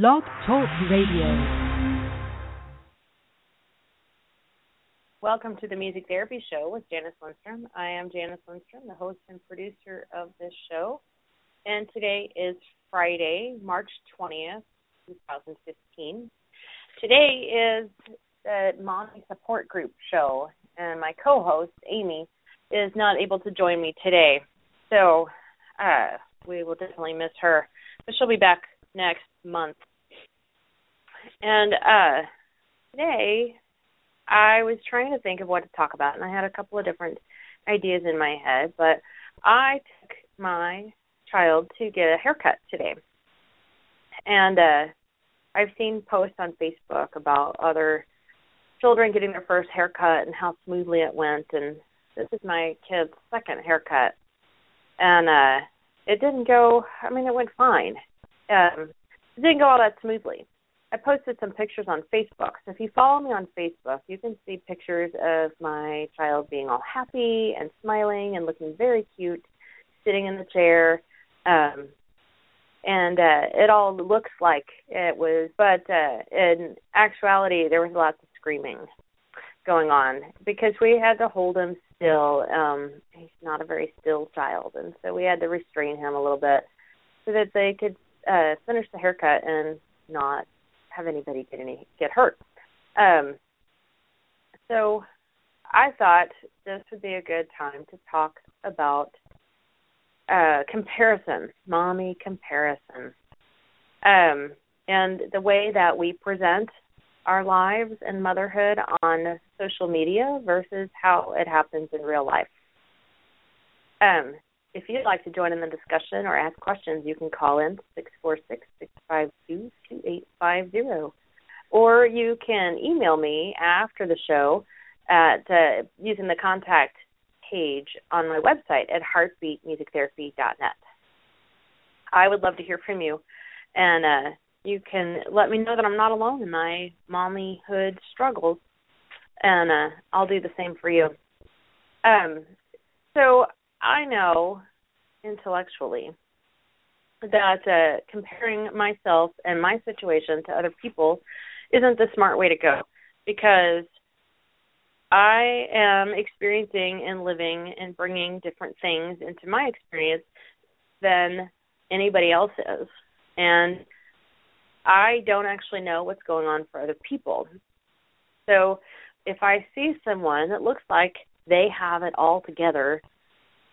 Blog Talk Radio. Welcome to the Music Therapy Show with Janice Lindstrom. I am Janice Lindstrom, the host and producer of this show. And today is Friday, March 20th, 2015. Today is the Mommy Support Group show, and my co host, Amy, is not able to join me today. So uh, we will definitely miss her, but she'll be back next month. And uh, today, I was trying to think of what to talk about, and I had a couple of different ideas in my head, but I took my child to get a haircut today. And uh I've seen posts on Facebook about other children getting their first haircut and how smoothly it went and this is my kid's second haircut. And uh it didn't go I mean it went fine. Um it didn't go all that smoothly. I posted some pictures on Facebook. So if you follow me on Facebook, you can see pictures of my child being all happy and smiling and looking very cute, sitting in the chair. Um, and uh, it all looks like it was, but uh, in actuality, there was lots of screaming going on because we had to hold him still. Um, he's not a very still child, and so we had to restrain him a little bit so that they could uh, finish the haircut and not have anybody get any get hurt. Um, so I thought this would be a good time to talk about uh, comparison, mommy comparison, um, and the way that we present our lives and motherhood on social media versus how it happens in real life. Um, if you'd like to join in the discussion or ask questions, you can call in 646-652-2850. Or you can email me after the show at uh, using the contact page on my website at heartbeatmusictherapy.net. I would love to hear from you. And uh, you can let me know that I'm not alone in my mommyhood struggles. And uh, I'll do the same for you. Um, so I know intellectually that uh, comparing myself and my situation to other people isn't the smart way to go because I am experiencing and living and bringing different things into my experience than anybody else is. And I don't actually know what's going on for other people. So if I see someone that looks like they have it all together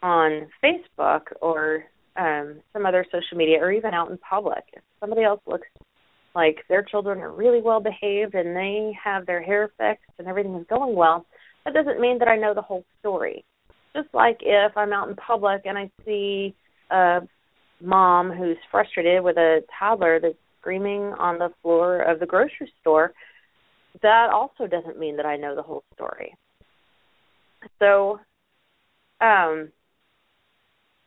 on Facebook or um, some other social media or even out in public. If somebody else looks like their children are really well behaved and they have their hair fixed and everything is going well, that doesn't mean that I know the whole story. Just like if I'm out in public and I see a mom who's frustrated with a toddler that's screaming on the floor of the grocery store, that also doesn't mean that I know the whole story. So, um,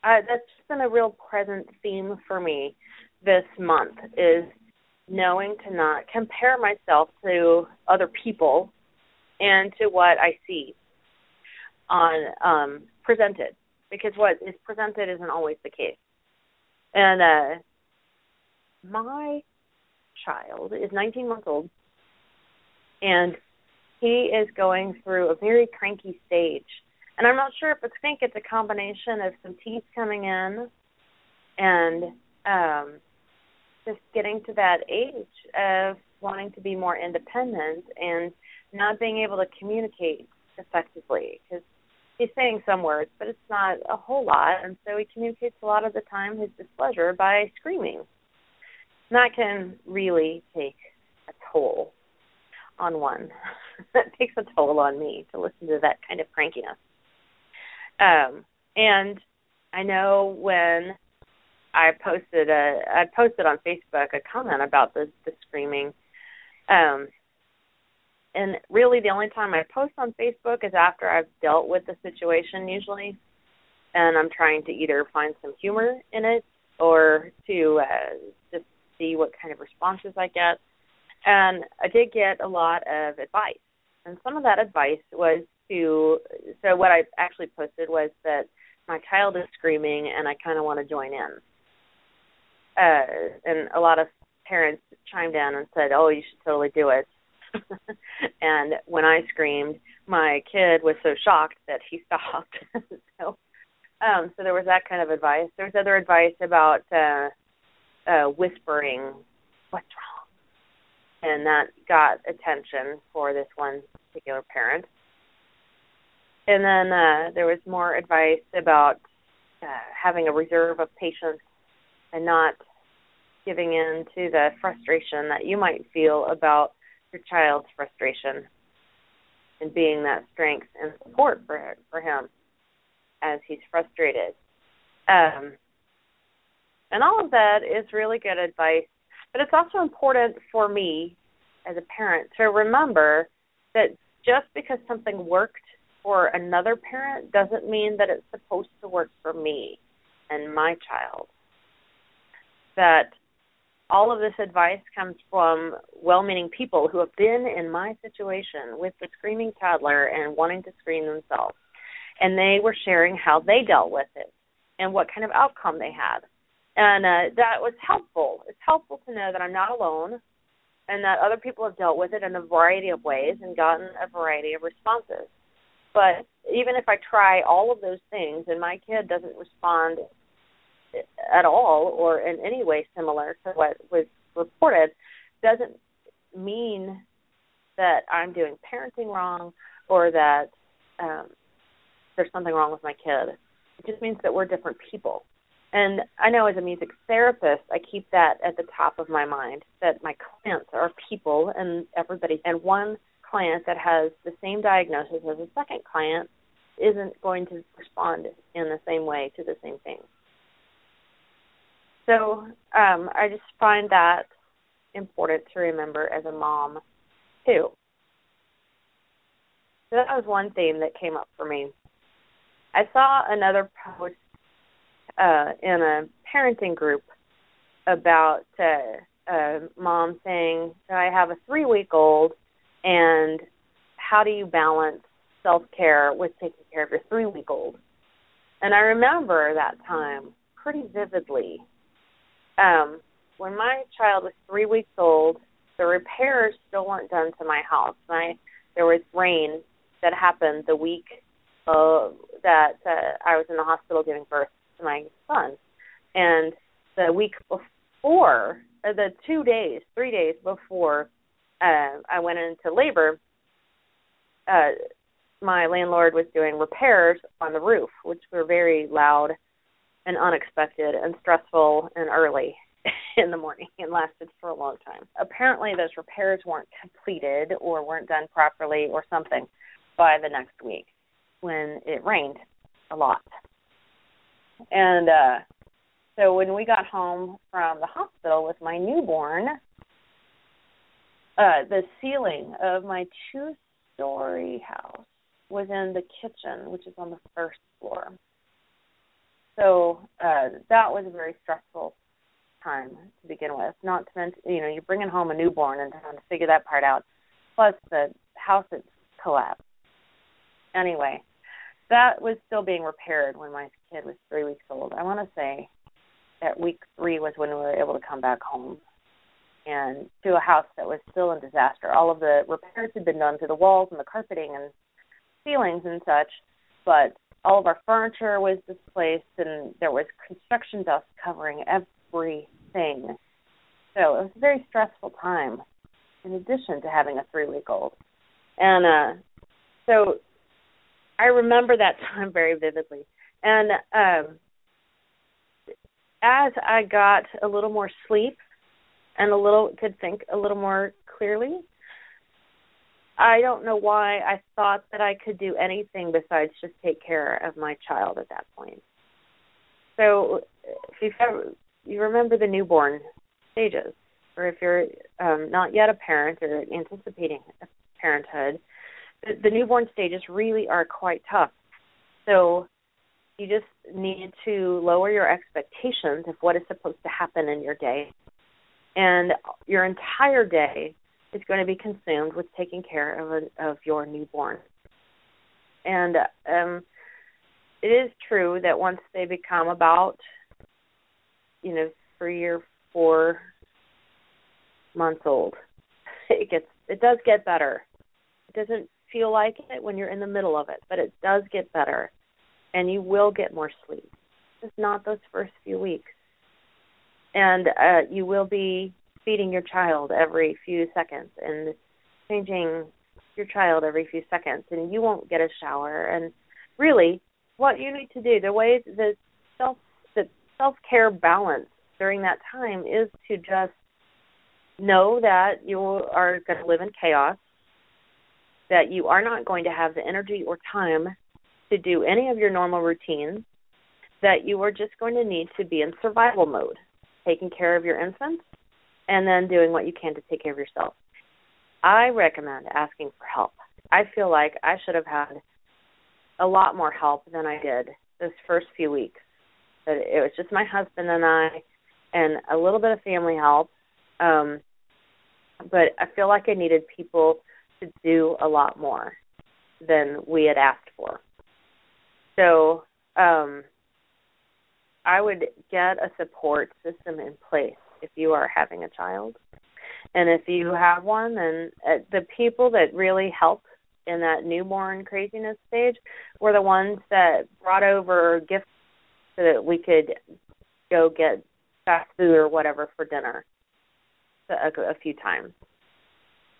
uh, that's been a real present theme for me this month is knowing to not compare myself to other people and to what I see on um presented because what is presented isn't always the case. And uh my child is 19 months old and he is going through a very cranky stage and I'm not sure if I think it's a combination of some teeth coming in and um just getting to that age of wanting to be more independent and not being able to communicate effectively because he's saying some words but it's not a whole lot. And so he communicates a lot of the time his displeasure by screaming. And that can really take a toll on one. That takes a toll on me to listen to that kind of crankiness um, and I know when I posted a I posted on Facebook a comment about the the screaming. Um and really the only time I post on Facebook is after I've dealt with the situation usually and I'm trying to either find some humor in it or to uh, just see what kind of responses I get. And I did get a lot of advice. And some of that advice was to so what I actually posted was that my child is screaming and I kind of want to join in. Uh, and a lot of parents chimed in and said, "Oh, you should totally do it." and when I screamed, my kid was so shocked that he stopped. so, um, so there was that kind of advice. There was other advice about uh, uh, whispering, "What's wrong?" and that got attention for this one particular parent. And then uh, there was more advice about uh, having a reserve of patience and not giving in to the frustration that you might feel about your child's frustration and being that strength and support for for him as he's frustrated. Um, and all of that is really good advice, but it's also important for me as a parent to remember that just because something worked for another parent doesn't mean that it's supposed to work for me and my child. That all of this advice comes from well meaning people who have been in my situation with the screaming toddler and wanting to scream themselves. And they were sharing how they dealt with it and what kind of outcome they had. And uh, that was helpful. It's helpful to know that I'm not alone and that other people have dealt with it in a variety of ways and gotten a variety of responses. But even if I try all of those things and my kid doesn't respond at all or in any way similar to what was reported, doesn't mean that I'm doing parenting wrong or that um, there's something wrong with my kid. It just means that we're different people. And I know as a music therapist, I keep that at the top of my mind that my clients are people and everybody. And one client that has the same diagnosis as a second client isn't going to respond in the same way to the same thing. So um, I just find that important to remember as a mom too. So that was one theme that came up for me. I saw another post uh, in a parenting group about uh, a mom saying I have a three week old and how do you balance self care with taking care of your three week old? And I remember that time pretty vividly. Um, when my child was three weeks old, the repairs still weren't done to my house. My there was rain that happened the week uh, that uh, I was in the hospital giving birth to my son, and the week before, the two days, three days before uh, I went into labor, uh, my landlord was doing repairs on the roof, which were very loud and unexpected and stressful and early in the morning and lasted for a long time. Apparently, those repairs weren't completed or weren't done properly or something by the next week when it rained a lot. And uh so when we got home from the hospital with my newborn, uh, the ceiling of my two story house was in the kitchen, which is on the first floor. So uh, that was a very stressful time to begin with. Not to mention, you know, you're bringing home a newborn and trying to figure that part out. Plus, the house had collapsed. Anyway, that was still being repaired when my kid was three weeks old. I want to say that week three was when we were able to come back home and to a house that was still in disaster. All of the repairs had been done to the walls and the carpeting and ceilings and such, but all of our furniture was displaced and there was construction dust covering everything. So it was a very stressful time in addition to having a three week old. And uh so I remember that time very vividly. And um as I got a little more sleep and a little could think a little more clearly. I don't know why I thought that I could do anything besides just take care of my child at that point. So if you've ever you remember the newborn stages, or if you're um, not yet a parent or anticipating parenthood, the, the newborn stages really are quite tough. So you just need to lower your expectations of what is supposed to happen in your day. And your entire day is going to be consumed with taking care of a, of your newborn. And um it is true that once they become about you know, three or four months old, it gets it does get better. It doesn't feel like it when you're in the middle of it, but it does get better and you will get more sleep. Just not those first few weeks. And uh, you will be feeding your child every few seconds and changing your child every few seconds, and you won't get a shower. And really, what you need to do, the way the self the self care balance during that time is to just know that you are going to live in chaos, that you are not going to have the energy or time to do any of your normal routines, that you are just going to need to be in survival mode, taking care of your infants, and then doing what you can to take care of yourself. I recommend asking for help. I feel like I should have had a lot more help than I did those first few weeks. That it was just my husband and I, and a little bit of family help. Um, but I feel like I needed people to do a lot more than we had asked for. So um, I would get a support system in place if you are having a child. And if you have one, then uh, the people that really helped in that newborn craziness stage were the ones that brought over gifts so that we could go get fast food or whatever for dinner a, a few times.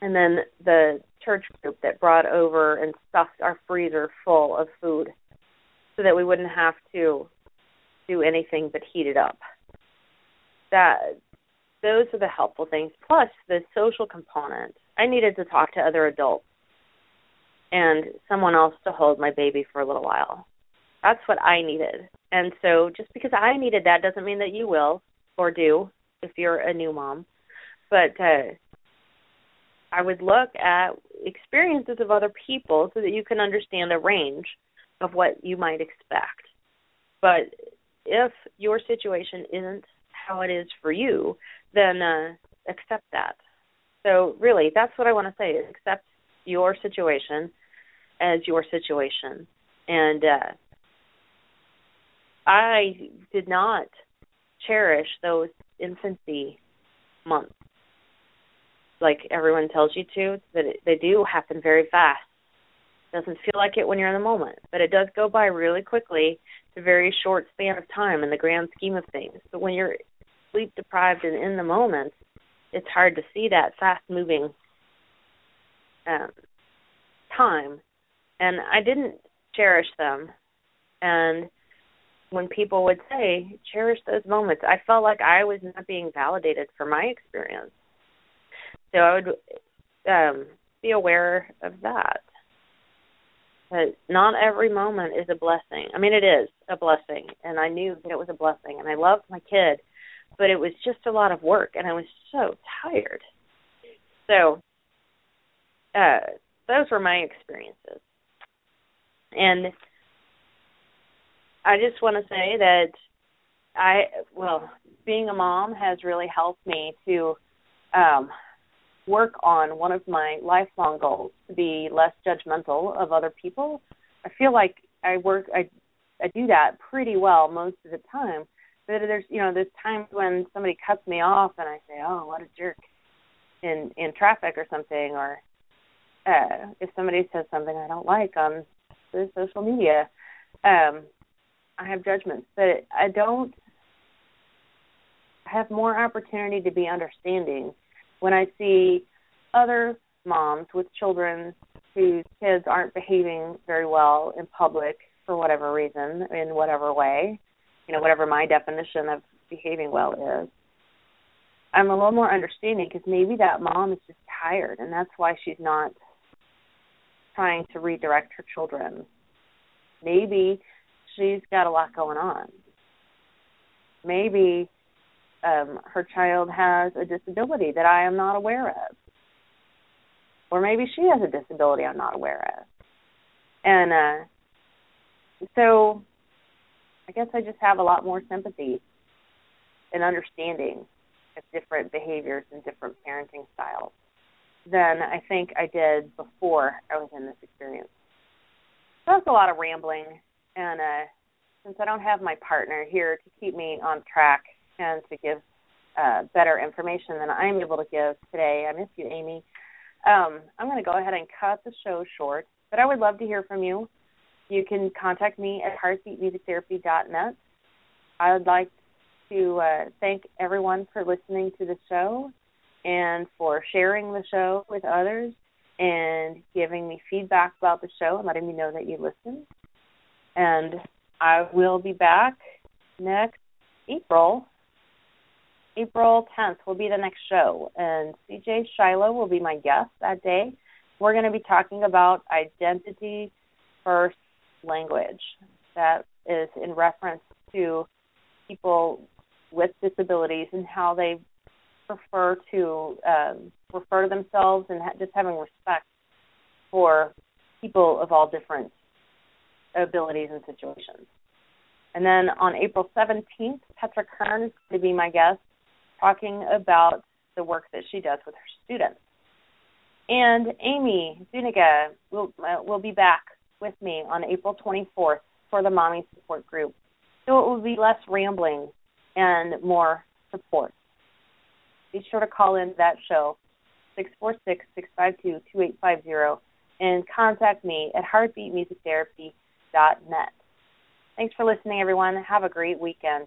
And then the church group that brought over and stuffed our freezer full of food so that we wouldn't have to do anything but heat it up. That those are the helpful things. Plus the social component. I needed to talk to other adults and someone else to hold my baby for a little while. That's what I needed. And so just because I needed that doesn't mean that you will or do if you're a new mom. But uh I would look at experiences of other people so that you can understand the range of what you might expect. But if your situation isn't how it is for you, then uh, accept that. So really, that's what I want to say: is accept your situation as your situation. And uh, I did not cherish those infancy months like everyone tells you to. That they do happen very fast doesn't feel like it when you're in the moment, but it does go by really quickly. It's a very short span of time in the grand scheme of things. But when you're sleep deprived and in the moment, it's hard to see that fast moving um, time. And I didn't cherish them. And when people would say, cherish those moments, I felt like I was not being validated for my experience. So I would um, be aware of that. But not every moment is a blessing. I mean, it is a blessing, and I knew that it was a blessing, and I loved my kid, but it was just a lot of work, and I was so tired. So, uh, those were my experiences, and I just want to say that I, well, being a mom has really helped me to um, work on one of my lifelong goals to be less judgmental of other people. I feel like I work I I do that pretty well most of the time. But there's you know there's times when somebody cuts me off and I say oh what a jerk in in traffic or something or uh if somebody says something I don't like on the social media um I have judgments but I don't have more opportunity to be understanding when I see other moms with children whose kids aren't behaving very well in public for whatever reason, in whatever way, you know, whatever my definition of behaving well is, I'm a little more understanding because maybe that mom is just tired and that's why she's not trying to redirect her children. Maybe she's got a lot going on. Maybe um, her child has a disability that I am not aware of, or maybe she has a disability I'm not aware of, and uh, so I guess I just have a lot more sympathy and understanding of different behaviors and different parenting styles than I think I did before I was in this experience. So that's a lot of rambling, and uh, since I don't have my partner here to keep me on track and to give uh, better information than I'm able to give today, I miss you, Amy. Um, I'm going to go ahead and cut the show short, but I would love to hear from you. You can contact me at heartbeatmusictherapy.net. I would like to uh, thank everyone for listening to the show and for sharing the show with others and giving me feedback about the show and letting me know that you listen. And I will be back next April. April 10th will be the next show, and CJ Shiloh will be my guest that day. We're going to be talking about identity first language that is in reference to people with disabilities and how they prefer to um, refer to themselves and ha- just having respect for people of all different abilities and situations. And then on April 17th, Petra Kern is going to be my guest talking about the work that she does with her students. And Amy Zuniga will, uh, will be back with me on April 24th for the Mommy Support Group. So it will be less rambling and more support. Be sure to call in that show, 646 652 2850, and contact me at heartbeatmusictherapy.net. Thanks for listening, everyone. Have a great weekend.